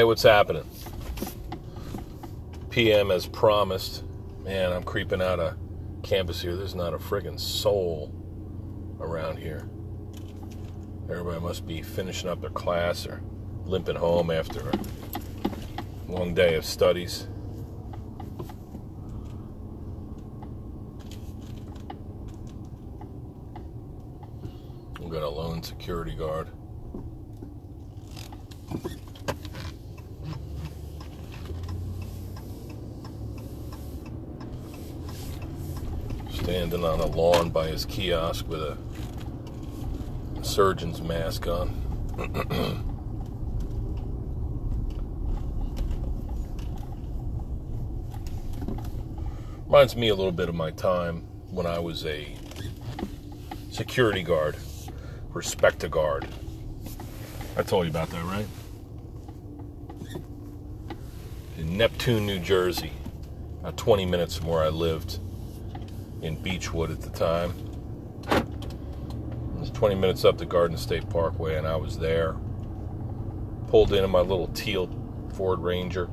Hey, what's happening? PM as promised. Man, I'm creeping out of campus here. There's not a friggin' soul around here. Everybody must be finishing up their class or limping home after a long day of studies. We've got a lone security guard. Standing on a lawn by his kiosk with a surgeon's mask on. Reminds me a little bit of my time when I was a security guard, respect a guard. I told you about that, right? In Neptune, New Jersey, about 20 minutes from where I lived in Beachwood at the time. It was 20 minutes up the Garden State Parkway, and I was there. Pulled in in my little teal Ford Ranger.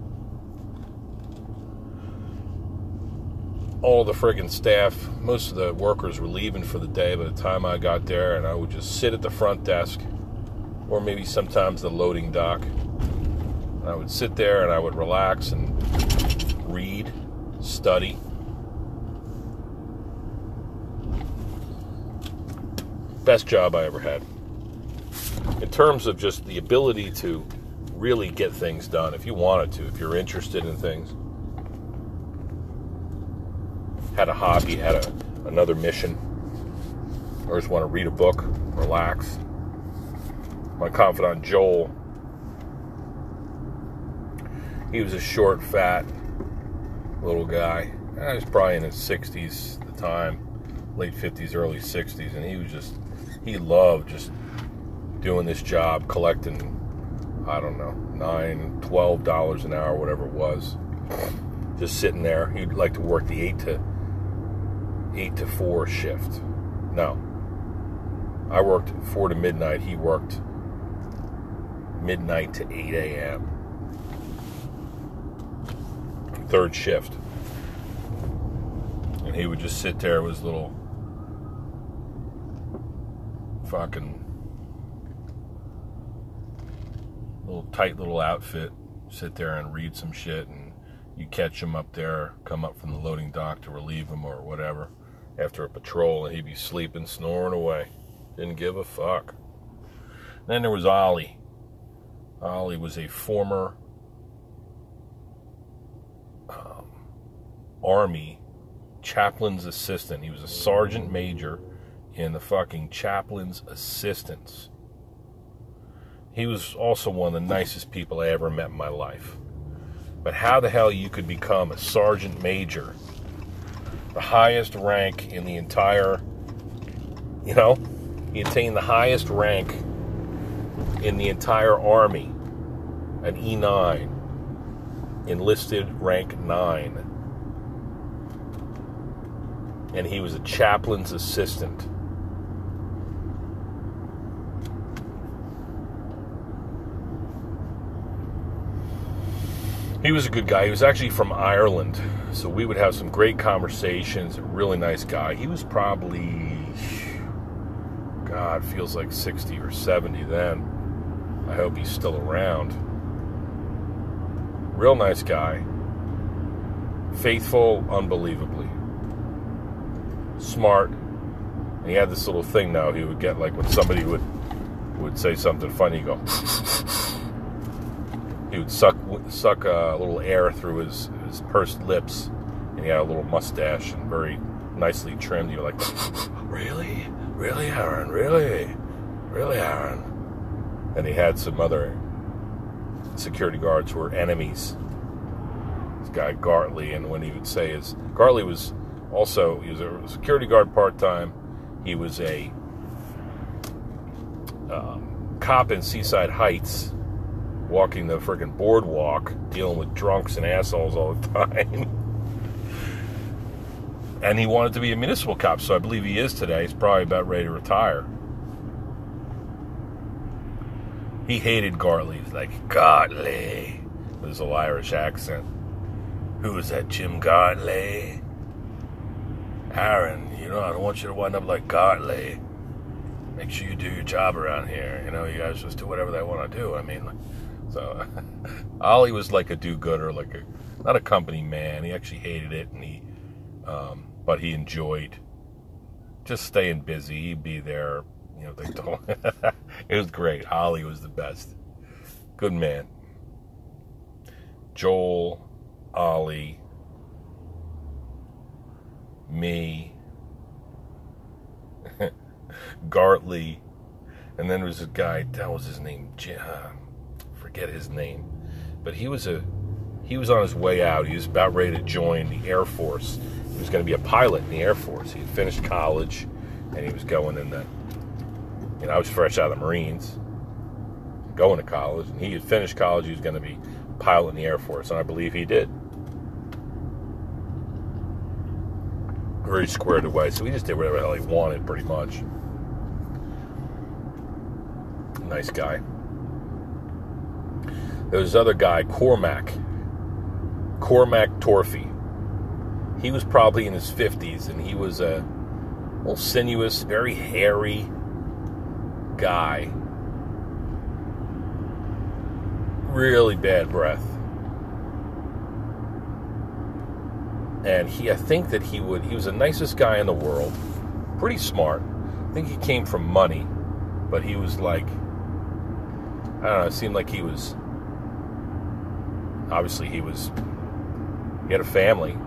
All the friggin' staff, most of the workers were leaving for the day by the time I got there, and I would just sit at the front desk, or maybe sometimes the loading dock. And I would sit there and I would relax and read, study. Best job I ever had. In terms of just the ability to really get things done, if you wanted to, if you're interested in things, had a hobby, had a, another mission, or just want to read a book, relax. My confidant Joel, he was a short, fat little guy. He was probably in his 60s at the time, late 50s, early 60s, and he was just he loved just doing this job, collecting, I don't know, nine, twelve dollars an hour, whatever it was. Just sitting there. He'd like to work the eight to eight to four shift. No. I worked four to midnight. He worked midnight to 8 a.m. Third shift. And he would just sit there with his little fucking little tight little outfit, sit there and read some shit, and you catch him up there, come up from the loading dock to relieve him or whatever after a patrol, and he'd be sleeping, snoring away. Didn't give a fuck. Then there was Ollie. Ollie was a former um, Army chaplain's assistant. He was a sergeant major in the fucking chaplain's assistants. He was also one of the nicest people I ever met in my life. But how the hell you could become a sergeant major, the highest rank in the entire, you know, you attain the highest rank in the entire army, an E9, enlisted rank 9. And he was a chaplain's assistant. He was a good guy. He was actually from Ireland. So we would have some great conversations. Really nice guy. He was probably, God, feels like 60 or 70 then. I hope he's still around. Real nice guy. Faithful, unbelievably. Smart. And he had this little thing now he would get like when somebody would would say something funny, go he would suck suck a little air through his, his pursed lips, and he had a little mustache and very nicely trimmed. You're like, really, really, Aaron, really, really, Aaron. And he had some other security guards who were enemies. This guy Gartley, and when he would say his Gartley was also he was a security guard part time. He was a um, cop in Seaside Heights walking the friggin' boardwalk, dealing with drunks and assholes all the time. and he wanted to be a municipal cop, so I believe he is today. He's probably about ready to retire. He hated Gartley. He's like, Gartley, with his little Irish accent. Who is that, Jim Gartley? Aaron, you know, I don't want you to wind up like Gartley. Make sure you do your job around here. You know, you guys just do whatever they want to do. I mean, so Ollie was like a do-gooder, like a not a company man. He actually hated it, and he, um, but he enjoyed just staying busy. He'd be there. You know, they told. it was great. Ollie was the best. Good man. Joel, Ollie, me, Gartley, and then there was a guy. That was his name. Uh, forget his name, but he was a he was on his way out. He was about ready to join the Air Force. He was going to be a pilot in the Air Force. He had finished college, and he was going in the. You know, I was fresh out of the Marines, going to college, and he had finished college. He was going to be pilot in the Air Force, and I believe he did. Very squared away, so he just did whatever the hell he wanted, pretty much. Nice guy. There was this other guy, Cormac. Cormac Torfey. He was probably in his 50s, and he was a little sinuous, very hairy guy. Really bad breath. And he, I think that he would, he was the nicest guy in the world. Pretty smart. I think he came from money, but he was like, I don't know, it seemed like he was, obviously, he was, he had a family.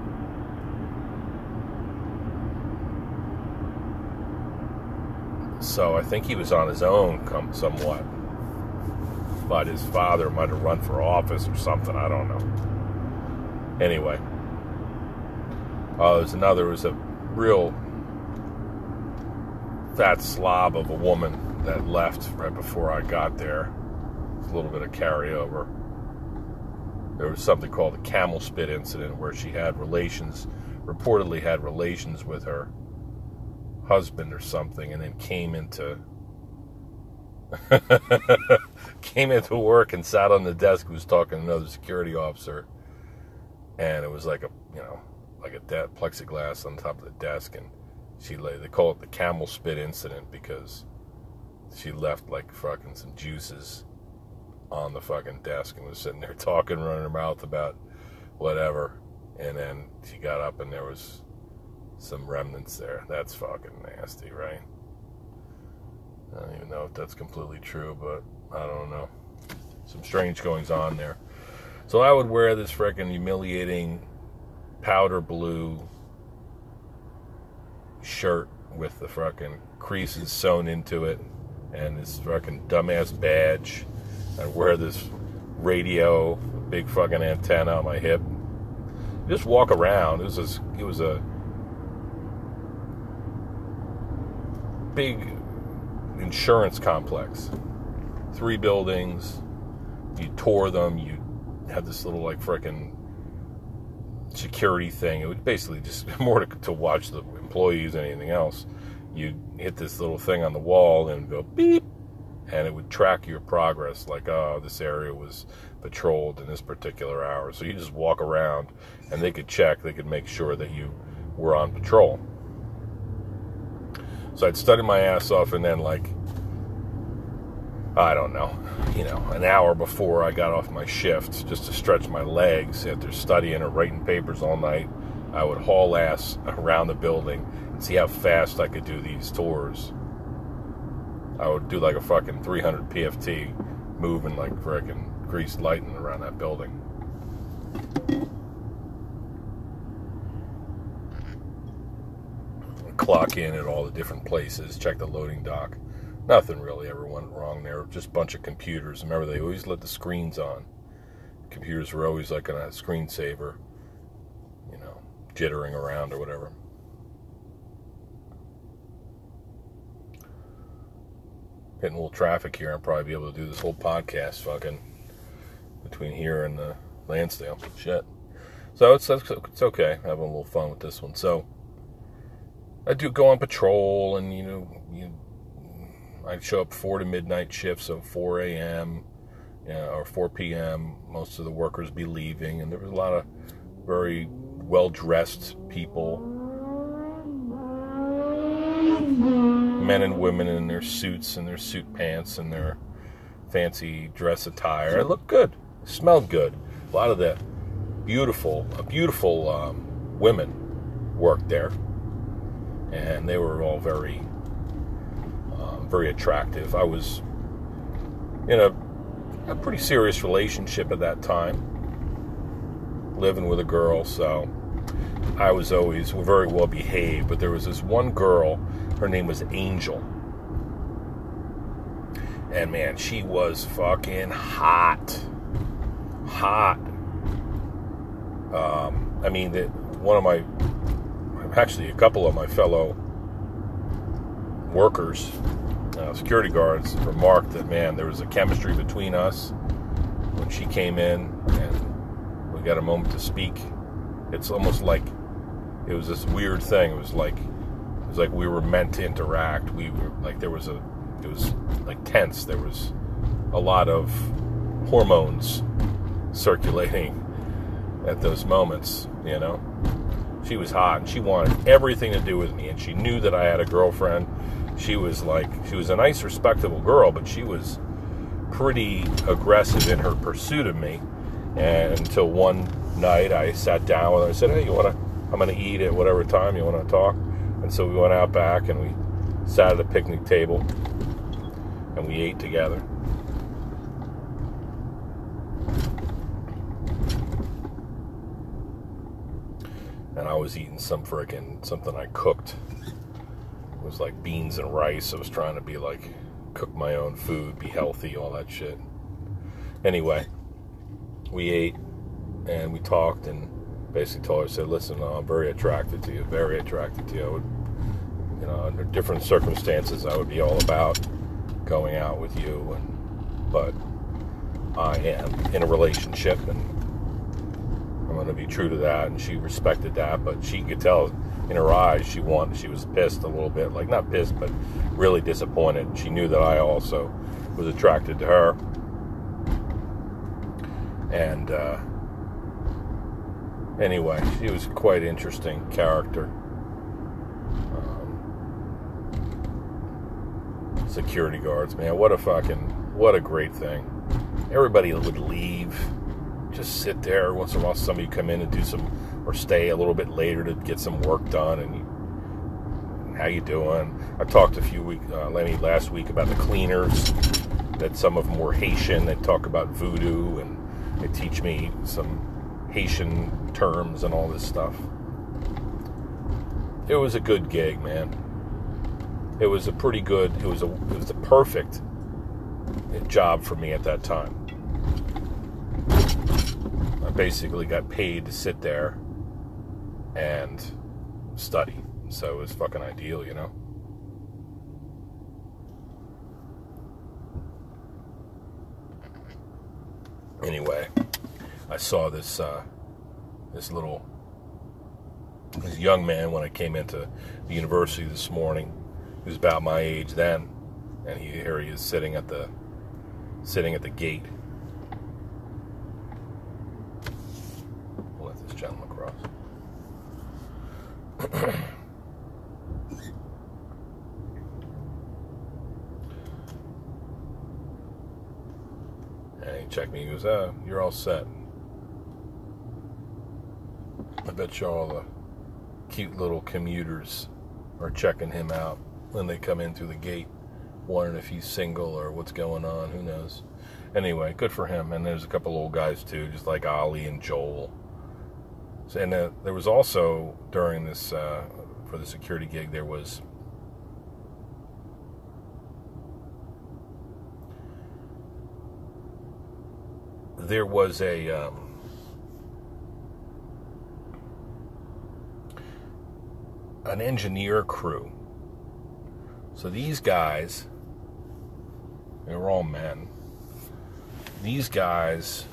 So I think he was on his own somewhat. But his father might have run for office or something. I don't know. Anyway. Uh, there's another, was a real fat slob of a woman that left right before I got there. A little bit of carryover. There was something called the camel spit incident where she had relations, reportedly had relations with her husband or something and then came into came into work and sat on the desk was talking to another security officer. And it was like a you know like a de- plexiglass on top of the desk and she lay they call it the camel spit incident because she left like fucking some juices on the fucking desk and was sitting there talking running her mouth about whatever and then she got up and there was some remnants there. That's fucking nasty, right? I don't even know if that's completely true, but I don't know. Some strange goings on there. So I would wear this freaking humiliating powder blue shirt with the fucking creases sewn into it and this fucking dumbass badge. I'd wear this radio, big fucking antenna on my hip. Just walk around. It was a, it was a big insurance complex. Three buildings. You tore them. You had this little like freaking security thing. It was basically just more to, to watch the employees than anything else. You'd hit this little thing on the wall and go beep, and it would track your progress. Like, oh, this area was patrolled in this particular hour. So you just walk around, and they could check. They could make sure that you were on patrol. So I'd study my ass off, and then like I don't know, you know, an hour before I got off my shift, just to stretch my legs after studying or writing papers all night, I would haul ass around the building and see how fast I could do these tours. I would do like a fucking 300 PFT, moving like freaking greased lightning around that building. clock in at all the different places, check the loading dock. Nothing really ever went wrong there. Just a bunch of computers. Remember, they always let the screens on. Computers were always like a screensaver, you know, jittering around or whatever. Hitting a little traffic here. I'll probably be able to do this whole podcast fucking between here and the Lansdale. Shit. So it's, it's okay. Having a little fun with this one. So I do go on patrol, and you know, you I'd show up four to midnight shifts, so 4 a.m. Or 4 p.m. Most of the workers be leaving, and there was a lot of very well dressed people, men and women in their suits and their suit pants and their fancy dress attire. It looked good, it smelled good. A lot of the beautiful, beautiful um, women worked there, and they were all very, um, very attractive. I was in a, a pretty serious relationship at that time, living with a girl, so I was always very well behaved. But there was this one girl, her name was Angel. And man, she was fucking hot. Hot. Um, I mean, that one of my, actually, a couple of my fellow workers, uh, security guards, remarked that, man, there was a chemistry between us when she came in and we got a moment to speak. It's almost like it was this weird thing. It was like, it was like we were meant to interact. We were like, there was a, it was like tense. There was a lot of hormones circulating at those moments, you know. She was hot and she wanted everything to do with me, and she knew that I had a girlfriend. She was like, she was a nice, respectable girl, but she was pretty aggressive in her pursuit of me. And until one night, I sat down with her. I said, "Hey, you want to? I'm going to eat at whatever time you want to talk." And so we went out back and we sat at a picnic table and we ate together. and I was eating some freaking something I cooked. It was like beans and rice. I was trying to be like cook my own food, be healthy, all that shit. Anyway, we ate and we talked and basically told her, said, listen, I'm very attracted to you, very attracted to you. I would, you know, under different circumstances, I would be all about going out with you, and but I am in a relationship and I'm going to be true to that. And she respected that, but she could tell in her eyes she wanted, she was pissed a little bit, like not pissed, but really disappointed. She knew that I also was attracted to her. And uh, anyway, she was quite interesting character. Um, security guards, man, what a fucking, what a great thing. Everybody would leave just sit there once in a while somebody come in and do some or stay a little bit later to get some work done and, how you doing i talked a few weeks uh, lenny last week about the cleaners that some of them were haitian they talk about voodoo and they teach me some haitian terms and all this stuff it was a good gig man it was a pretty good it was a it was the perfect job for me at that time I basically got paid to sit there and study. So it was fucking ideal, you know? Anyway, I saw this uh, this little this young man when I came into the university this morning. He was about my age then, and he, here he is sitting at the sitting at the gate gentleman across. and he checked me. He goes, "Ah, you're all set." I bet you all the cute little commuters are checking him out when they come in through the gate, wondering if he's single or what's going on. Who knows? Anyway, good for him. And there's a couple old guys too, just like Ollie and Joel and uh, there was also during this uh, for the security gig there was there was a um, an engineer crew. So these guys, they were all men. These guys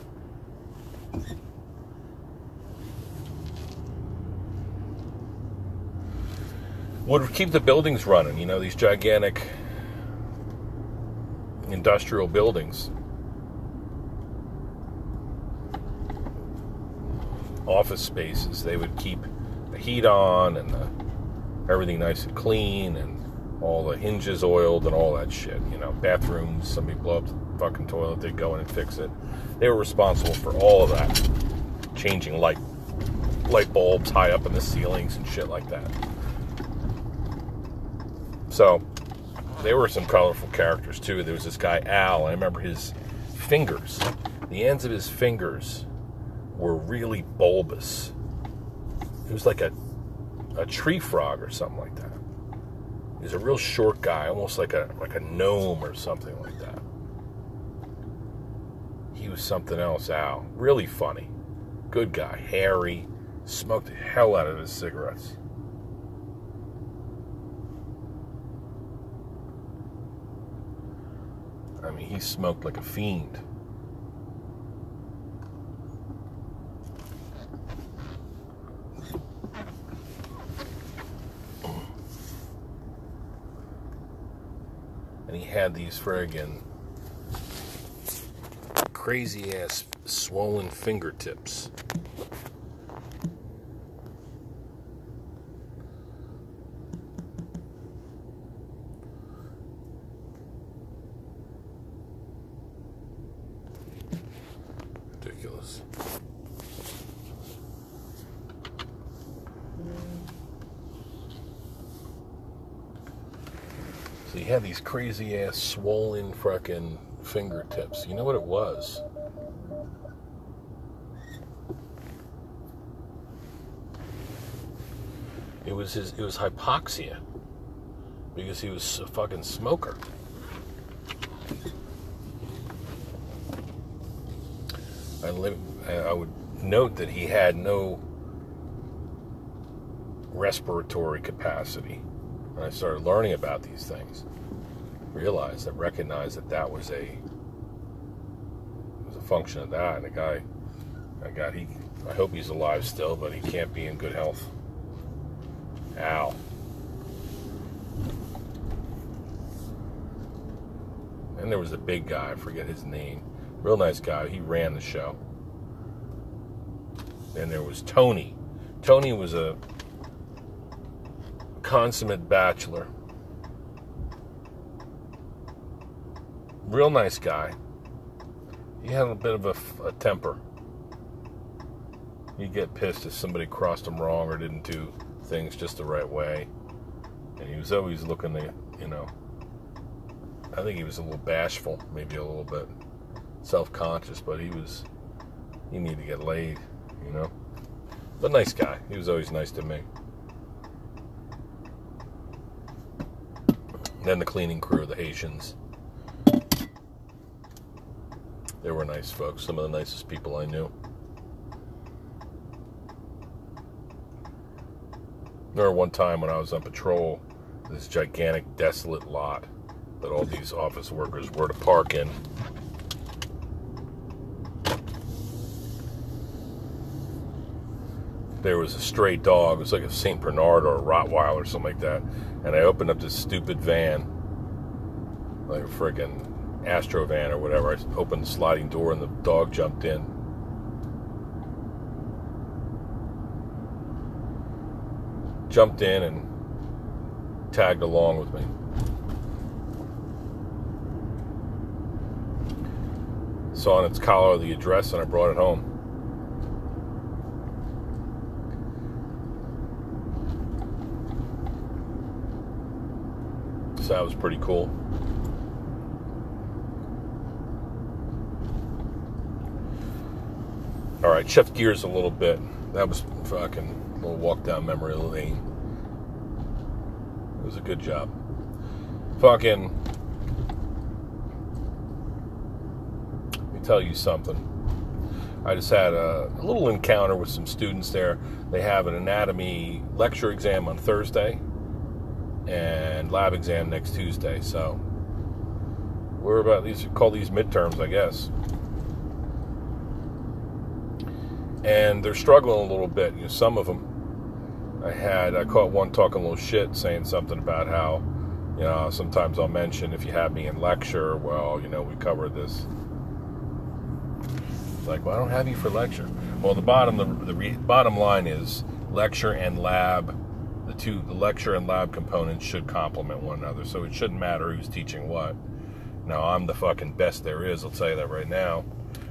would keep the buildings running. You know, these gigantic industrial buildings. Office spaces, they would keep the heat on and the, everything nice and clean and all the hinges oiled and all that shit. You know, bathrooms, somebody blow up the fucking toilet, they go in and fix it. They were responsible for all of that, changing light light bulbs high up in the ceilings and shit like that. So, they were some colorful characters too. There was this guy Al. I remember his fingers. The ends of his fingers were really bulbous. It was like a a tree frog or something like that. He's a real short guy, almost like a like a gnome or something like that. He was something else, Al. Really funny. Good guy. Hairy. Smoked the hell out of his cigarettes. I mean, he smoked like a fiend. And he these friggin' crazy ass swollen fingertips. Ridiculous. So he had these crazy ass swollen fucking fingertips. You know what it was? It was his it was hypoxia. Because he was a fucking smoker. I, live, I would note that he had no respiratory capacity. I started learning about these things, realized, that recognized that that was a was a function of that. And the guy, I got he, I hope he's alive still, but he can't be in good health. Ow. And there was a big guy, I forget his name. Real nice guy. He ran the show. Then there was Tony. Tony was a consummate bachelor. Real nice guy. He had a bit of a, a temper. He'd get pissed if somebody crossed him wrong or didn't do things just the right way. And he was always looking to, you know, I think he was a little bashful, maybe a little bit self conscious, but he was, he needed to get laid, you know. But nice guy. He was always nice to me. Then the cleaning crew, the Haitians. They were nice folks, some of the nicest people I knew. Remember one time when I was on patrol, this gigantic, desolate lot that all these office workers were to park in. There was a stray dog. It was like a St. Bernard or a Rottweiler or something like that. And I opened up this stupid van, like a friggin' Astro van or whatever. I opened the sliding door and the dog jumped in. Jumped in and tagged along with me. Saw on its collar the address and I brought it home. So that was pretty cool. Right, shift gears a little bit. That was fucking little walk down memory lane. It was a good job. Fucking. Let me tell you something. I just had a, a little encounter with some students there. They have an anatomy lecture exam on Thursday and lab exam next Tuesday. So we're about these call these midterms, I guess. And they're struggling a little bit. You know, some of them. I had I caught one talking a little shit, saying something about how You know, sometimes I'll mention if you have me in lecture, well, you know, we cover this. It's like, well, I don't have you for lecture. Well, the bottom the, the re, bottom line is lecture and lab. The two, the lecture and lab components should complement one another. So it shouldn't matter who's teaching what. Now I'm the fucking best there is. I'll tell you that right now.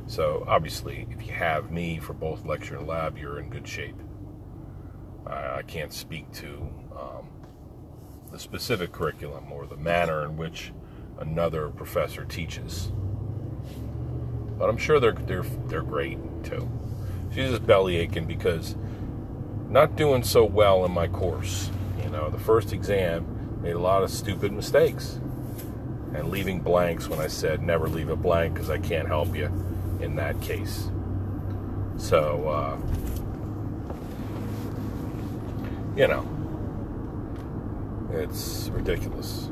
So obviously, if you have me for both lecture and lab, you're in good shape. I, I can't speak to um, the specific curriculum or the manner in which another professor teaches. But I'm sure they're they're they're great too. She's just belly aching because not doing so well in my course. You know, the first exam made a lot of stupid mistakes and leaving blanks when I said never leave a blank because I can't help you in that case. So, uh, you know, it's ridiculous.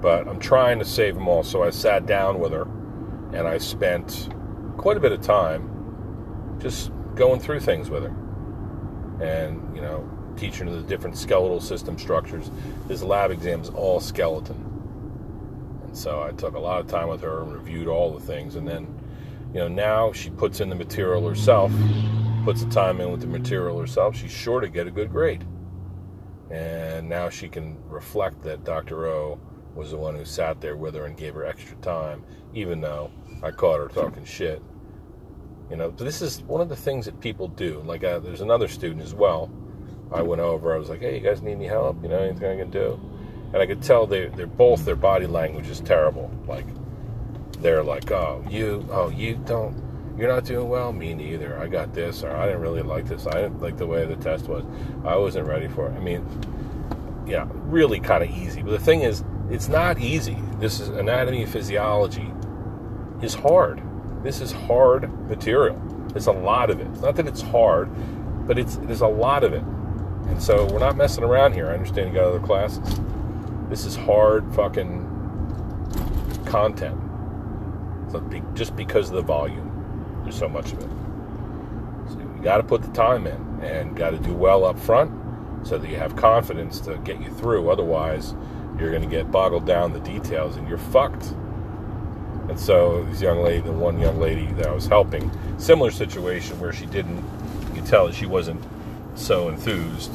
But I'm trying to save them all. So I sat down with her and I spent quite a bit of time just going through things with her. And, you know, teaching her the different skeletal system structures. This lab exam is all skeleton. So I took a lot of time with her and reviewed all the things. And then, you know, now she puts in the material herself puts the time in with the material herself, she's sure to get a good grade. And now she can reflect that Dr. O was the one who sat there with her and gave her extra time, even though I caught her talking shit. You know, this is one of the things that people do. Like, uh, there's another student as well. I went over, I was like, hey, you guys need any help? You know, anything I can do? And I could tell they, they're both, their body language is terrible. Like, they're like, oh, you, oh, you don't you're not doing well. Me neither. I got this, or I didn't really like this. I didn't like the way the test was. I wasn't ready for it. I mean, yeah, really kind of easy. But the thing is, it's not easy. This is anatomy and physiology is hard. This is hard material. There's a lot of it. It's not that it's hard, but it's there's a lot of it. And so we're not messing around here. I understand you got other classes. This is hard fucking content. Just because of the volume. There's so much of it. So you got to put the time in and got to do well up front so that you have confidence to get you through. Otherwise, you're going to get boggled down the details and you're fucked. And so this young lady, the one young lady that I was helping, similar situation where she didn't, you could tell that she wasn't so enthused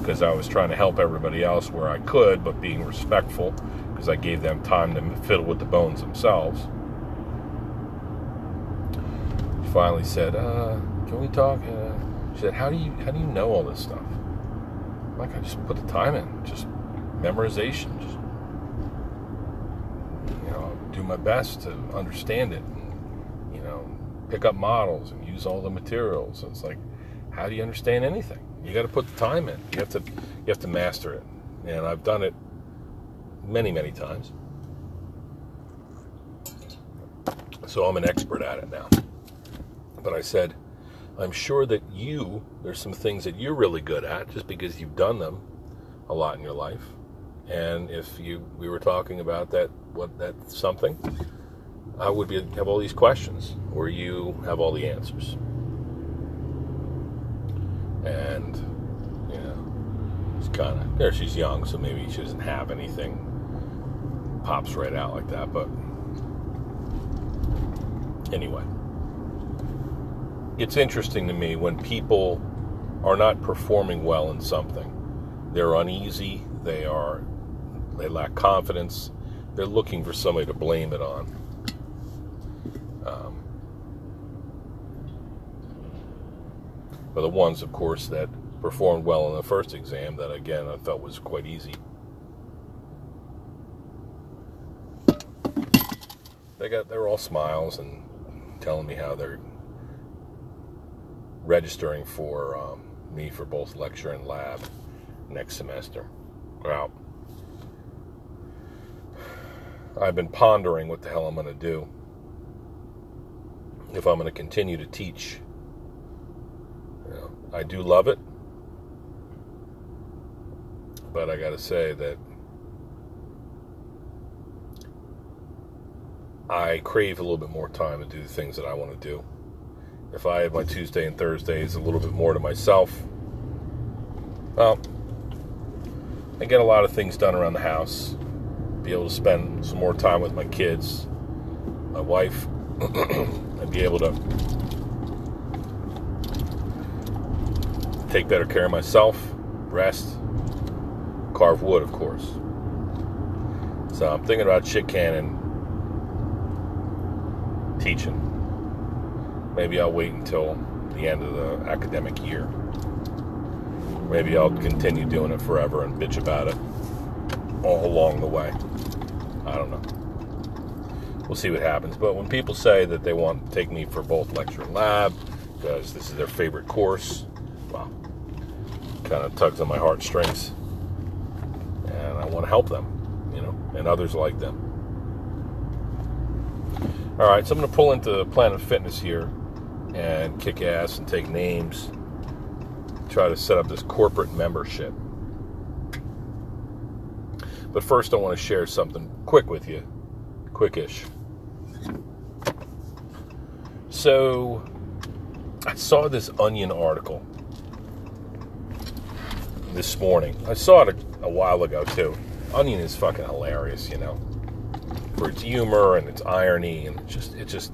because I was trying to help everybody else where I could, but being respectful because I gave them time to fiddle with the bones themselves finally said, uh, "Can we talk?" Uh, she said, "How do you how do you know all this stuff?" I'm like, I just put the time in, just memorization, just you know, do my best to understand it, and, you know, pick up models and use all the materials. And it's like, how do you understand anything? You got to put the time in. You have to you have to master it, and I've done it many many times. So I'm an expert at it now. But I said, I'm sure that you, there's some things that you're really good at just because you've done them a lot in your life. And if you, we were talking about that, what that something, I would be, have all these questions or you have all the answers. And, you know, it's kind of, there she's young, so maybe she doesn't have anything pops right out like that. But anyway it's interesting to me when people are not performing well in something. They're uneasy, they are they lack confidence, they're looking for somebody to blame it on. Um, but the ones, of course, that performed well in the first exam, that again I felt was quite easy. They got they're all smiles and telling me how they're registering for um, me for both lecture and lab next semester. Well, I've been pondering what the hell I'm going to do if I'm going to continue to teach. I do love it, but I got to say that I crave a little bit more time to do the things that I want to do if I had my Tuesday and Thursdays a little bit more to myself, well, and get a lot of things done around the house. Be able to spend some more time with my kids, my wife, and be able to take better care of myself, rest, carve wood, of course. So I'm thinking about shit cannon teaching. Maybe I'll wait until the end of the academic year. Maybe I'll continue doing it forever and bitch about it all along the way. I don't know. We'll see what happens. But when people say that they want to take me for both lecture and lab because this is their favorite course, kind of tugs on my heartstrings. And I want to help them, you know, and others like them. All right, so I'm going to pull into Planet Fitness here and kick ass and take names. Try to set up this corporate membership. But first, I want to share something quick with you. Quickish. So, I saw this Onion article this morning. I saw it a, a while ago, too. Onion is fucking hilarious, you know, for its humor and its irony, and just, it just,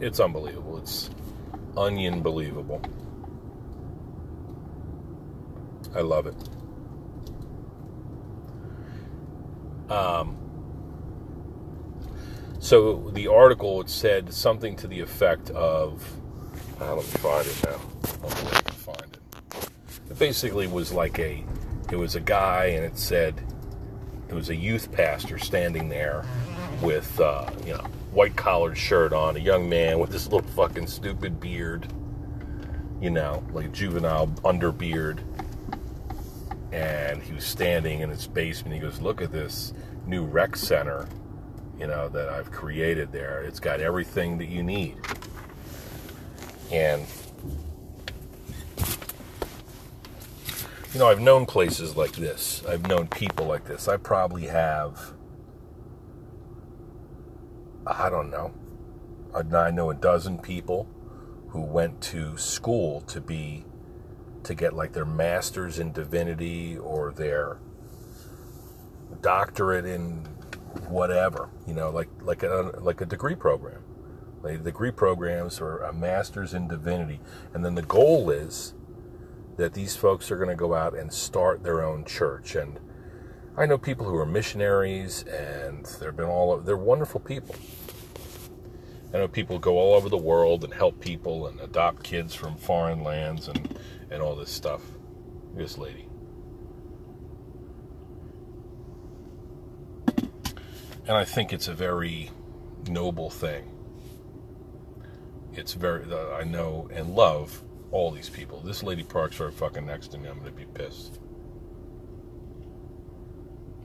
it's unbelievable. It's onion believable. I love it. Um, so the article it said something to the effect of, uh, let me find it now. Hopefully I can find it. Basically was like a, it was a guy, and it said, it was a youth pastor standing there with, uh, you know, white collared shirt on, a young man with this little fucking stupid beard, you know, like juvenile under beard. And he was standing in his basement. He goes, Look at this new rec center, you know, that I've created there. It's got everything that you need. And, you know, I've known places like this, I've known people like this. I probably have I don't know. I know a dozen people who went to school to be to get like their masters in divinity or their doctorate in whatever, you know, like like a like a degree program. Like degree programs or a masters in divinity, and then the goal is that these folks are going to go out and start their own church. And I know people who are missionaries, and they've been all they're wonderful people. I know people go all over the world and help people and adopt kids from foreign lands and, and all this stuff. This lady. And I think it's a very noble thing. It's very, uh, I know and love all these people. This lady parks right fucking next to me. I'm to be pissed.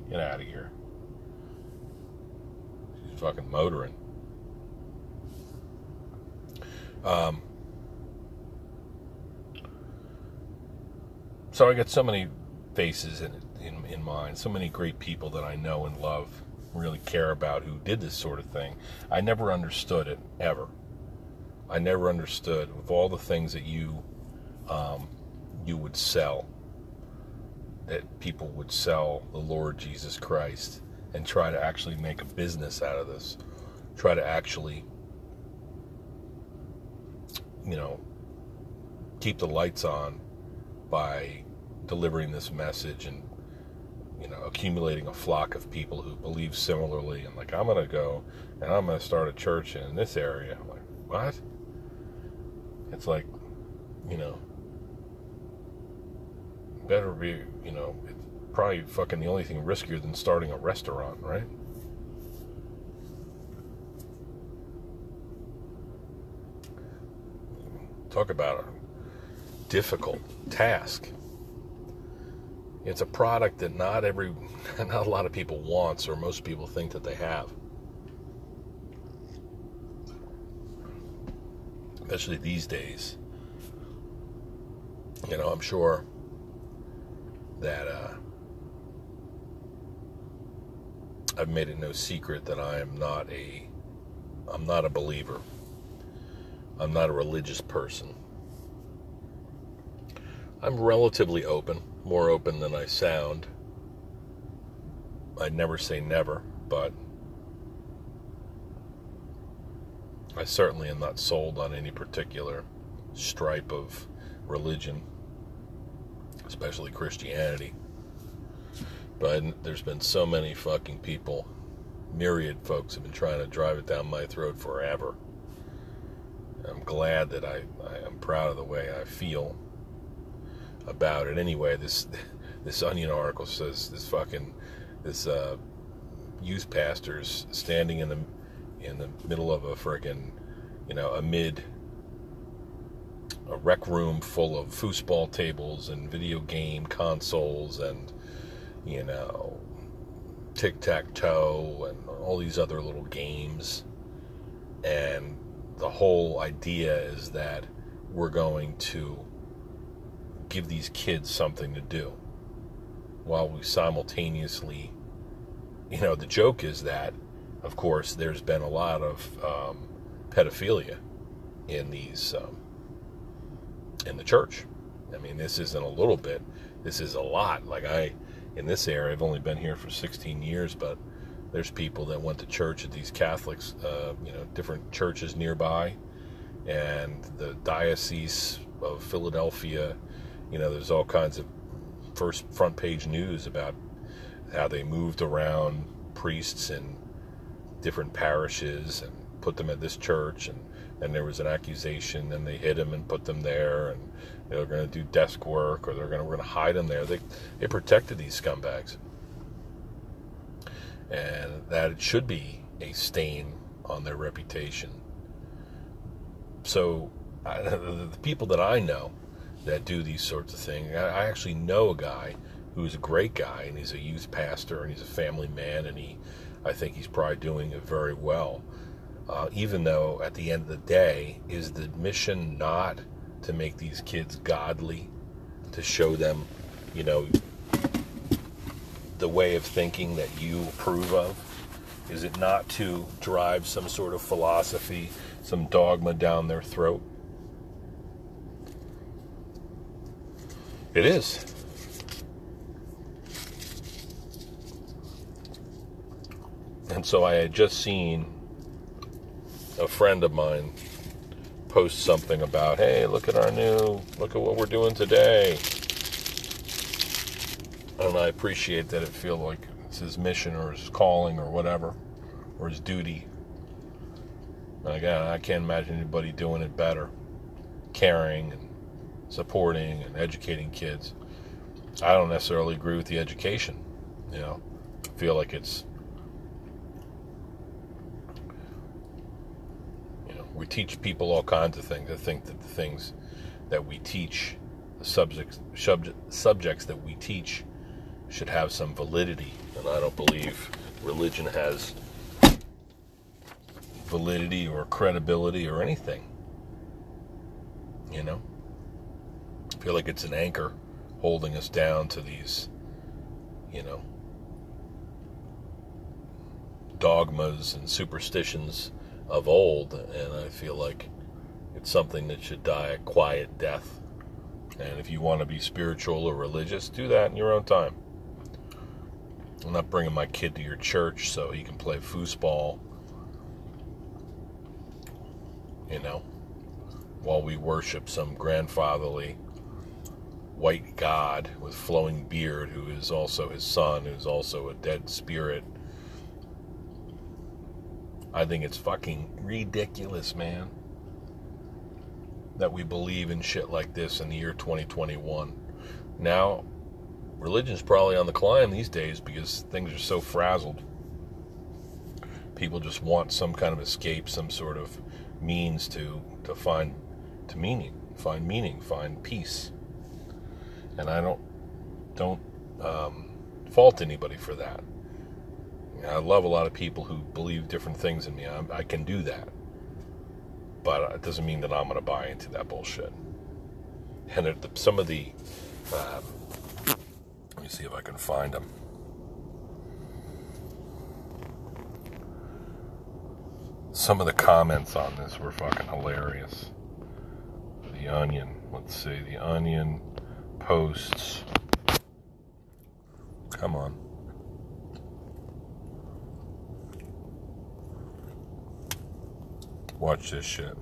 Get out of here. She's fucking motoring. Um, so I got so many faces in, in in mind, so many great people that I know and love, really care about who did this sort of thing. I never understood it ever. I never understood of all the things that you um, you would sell that people would sell the Lord Jesus Christ and try to actually make a business out of this, try to actually you know, keep the lights on by delivering this message and you know accumulating a flock of people who believe similarly and like I'm gonna go and I'm gonna start a church in this area. I'm like, what? It's like, you know, better be, you know, it's probably fucking the only thing riskier than starting a restaurant, right? Talk about a difficult task. It's a product that not every, not a lot of people wants, or most people think that they have. Especially these days. You know, I'm sure that uh, I've made it no secret that I am not a, I'm not a believer. I'm not a religious person. I'm relatively open, more open than I sound. I'd never say never, but I certainly am not sold on any particular stripe of religion, especially Christianity. But there's been so many fucking people, myriad folks have been trying to drive it down my throat forever. I'm glad that I, I am proud of the way I feel about it. Anyway, this this Onion article says this fucking this uh, youth pastors standing in the in the middle of a friggin' you know amid a rec room full of foosball tables and video game consoles and you know tic tac toe and all these other little games. And the whole idea is that we're going to give these kids something to do while we simultaneously, you know, the joke is that, of course, there's been a lot of um, pedophilia in these, um, in the church. I mean, this isn't a little bit, this is a lot. Like, I, in this area, I've only been here for 16 years, but there's people that went to church at these Catholics, uh, you know, different churches nearby, and the Diocese of Philadelphia. You know, there's all kinds of first front page news about how they moved around priests in different parishes and put them at this church and then there was an accusation and they hid them and put them there and they're going to do desk work or they're going to, we're going to hide them there they, they protected these scumbags and that it should be a stain on their reputation so I, the people that I know that do these sorts of things. I actually know a guy who's a great guy, and he's a youth pastor, and he's a family man, and he, I think he's probably doing it very well. Uh, even though at the end of the day, is the mission not to make these kids godly, to show them, you know, the way of thinking that you approve of? Is it not to drive some sort of philosophy, some dogma down their throat? It is. And so I had just seen a friend of mine post something about, hey, look at our new, look at what we're doing today. And I appreciate that it feels like it's his mission or his calling or whatever, or his duty. again, I can't imagine anybody doing it better, caring and supporting and educating kids. I don't necessarily agree with the education. You know, I feel like it's you know we teach people all kinds of things. I think that the things that we teach, the subjects subject, subjects that we teach, should have some validity, and I don't believe religion has validity or credibility or anything. You know I feel like it's an anchor holding us down to these, you know, dogmas and superstitions of old, and I feel like it's something that should die a quiet death. And if you want to be spiritual or religious, do that in your own time. I'm not bringing my kid to your church so he can play foosball, you know, while we worship some grandfatherly white god with flowing beard, who is also his son, who's also a dead spirit. I think it's fucking ridiculous, man, that we believe in shit like this in the year 2021. Now, religion's probably on the climb these days because things are so frazzled. People just want some kind of escape, some sort of means to to find to meaning, find meaning, find peace and I don't don't um, fault anybody for that. I love a lot of people who believe different things in me. I, I can do that, but it doesn't mean that I'm going to buy into that bullshit. And some of the, um, let me see if I can find them. Some of the comments on this were fucking hilarious. The Onion, let's see, The Onion posts. Come on. Watch this shit.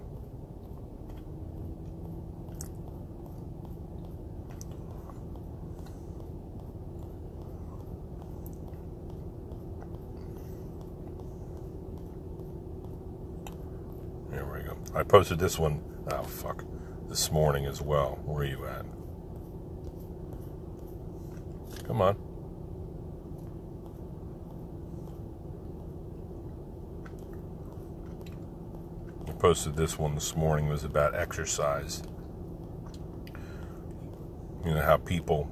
There we go. I posted this one, oh fuck, this morning as well. Where are you at? Come on. Posted this one this morning. Was about exercise. You know how people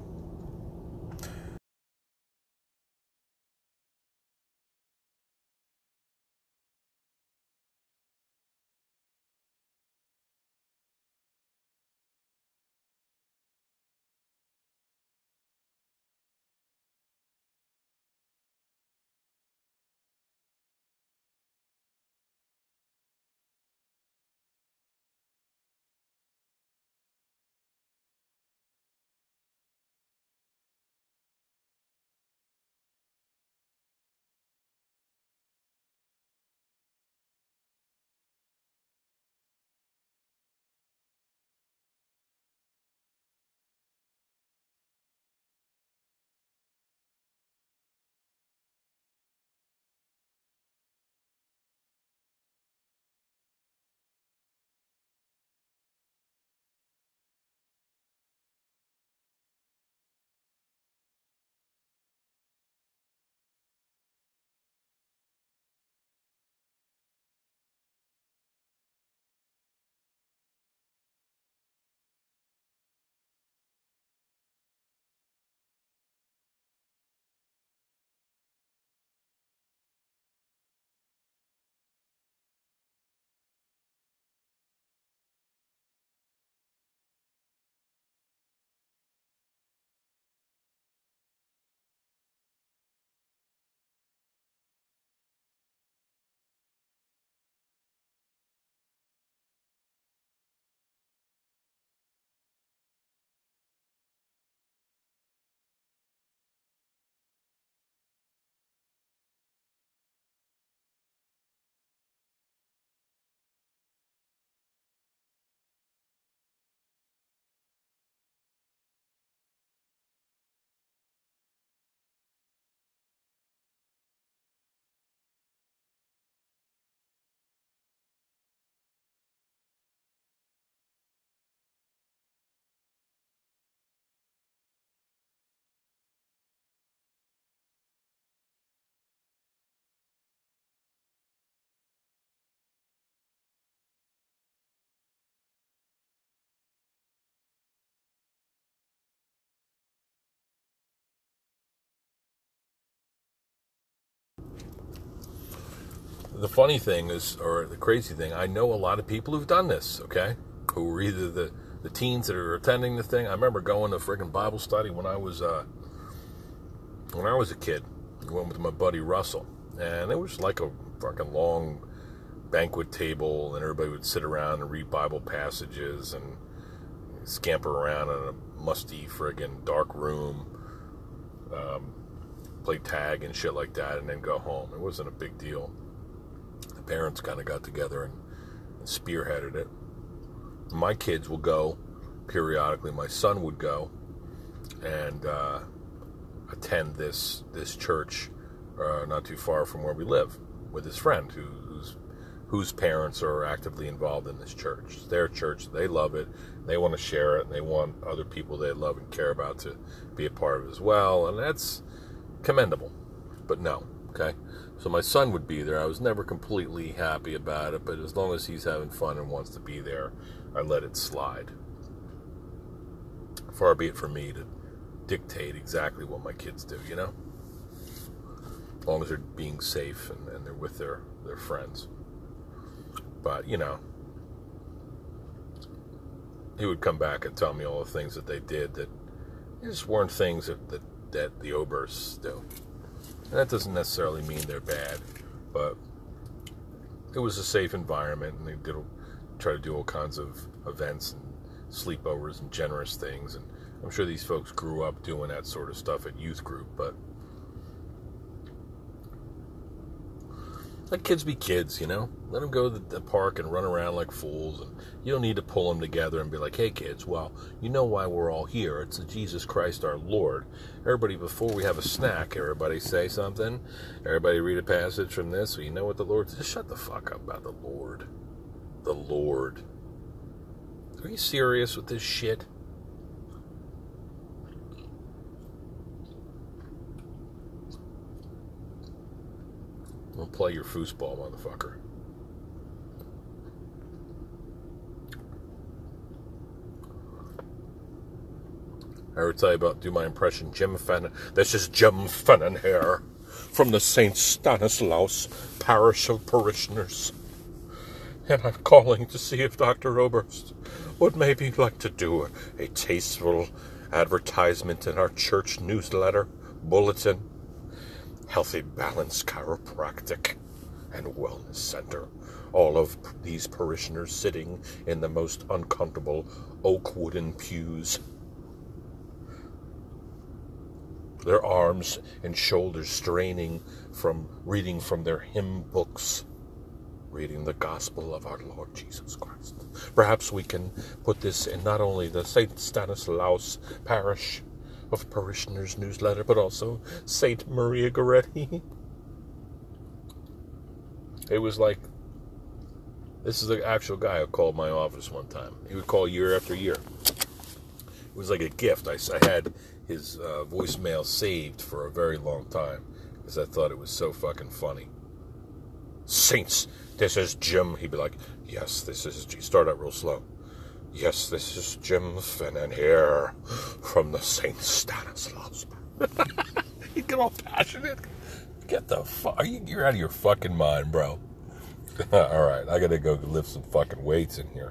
the funny thing is, or the crazy thing, I know a lot of people who've done this, okay? Who were either the, the teens that are attending the thing. I remember going to friggin' Bible study when I was uh, when I was a kid. I went with my buddy Russell, and it was like a fucking long banquet table, and everybody would sit around and read Bible passages and scamper around in a musty friggin' dark room, um, play tag and shit like that, and then go home. It wasn't a big deal the parents kind of got together and, and spearheaded it. My kids will go periodically. My son would go and uh, attend this this church uh, not too far from where we live with his friend who, who's whose parents are actively involved in this church. It's their church. They love it. They want to share it. And they want other people they love and care about to be a part of it as well. And that's commendable. But no, okay? So my son would be there. I was never completely happy about it, but as long as he's having fun and wants to be there, I let it slide. Far be it from me to dictate exactly what my kids do, you know? As long as they're being safe and, and they're with their, their friends. But, you know, he would come back and tell me all the things that they did that just weren't things that, that, that the Obersts do. That doesn't necessarily mean they're bad, but it was a safe environment, and they did try to do all kinds of events and sleepovers and generous things. And I'm sure these folks grew up doing that sort of stuff at youth group, but Let kids be kids, you know? Let them go to the park and run around like fools. And you don't need to pull them together and be like, hey, kids, well, you know why we're all here. It's Jesus Christ our Lord. Everybody, before we have a snack, everybody say something. Everybody read a passage from this. So you know what the Lord Just shut the fuck up about the Lord. The Lord. Are you serious with this shit? Play your foosball, motherfucker. I ever tell you about do my impression, Jim Fenn. This is Jim Fennon here from the St. Stanislaus Parish of Parishioners. And I'm calling to see if Dr. Oberst would maybe like to do a, a tasteful advertisement in our church newsletter, bulletin, Healthy Balance Chiropractic and Wellness Center. All of these parishioners sitting in the most uncomfortable oak wooden pews. Their arms and shoulders straining from reading from their hymn books, reading the gospel of our Lord Jesus Christ. Perhaps we can put this in not only the St. Stanislaus Parish of Parishioners newsletter, but also St. Maria Goretti. It was like this is the actual guy who called my office one time. He would call year after year. It was like a gift. I, I had his uh, voicemail saved for a very long time because I thought it was so fucking funny. Saints, this is Jim. He'd be like, Yes, this is. Start out real slow. Yes, this is Jim Finnan here from the St. Stanislaus. you get all passionate. Get the fuck. You, you're out of your fucking mind, bro. all right, I gotta go lift some fucking weights in here.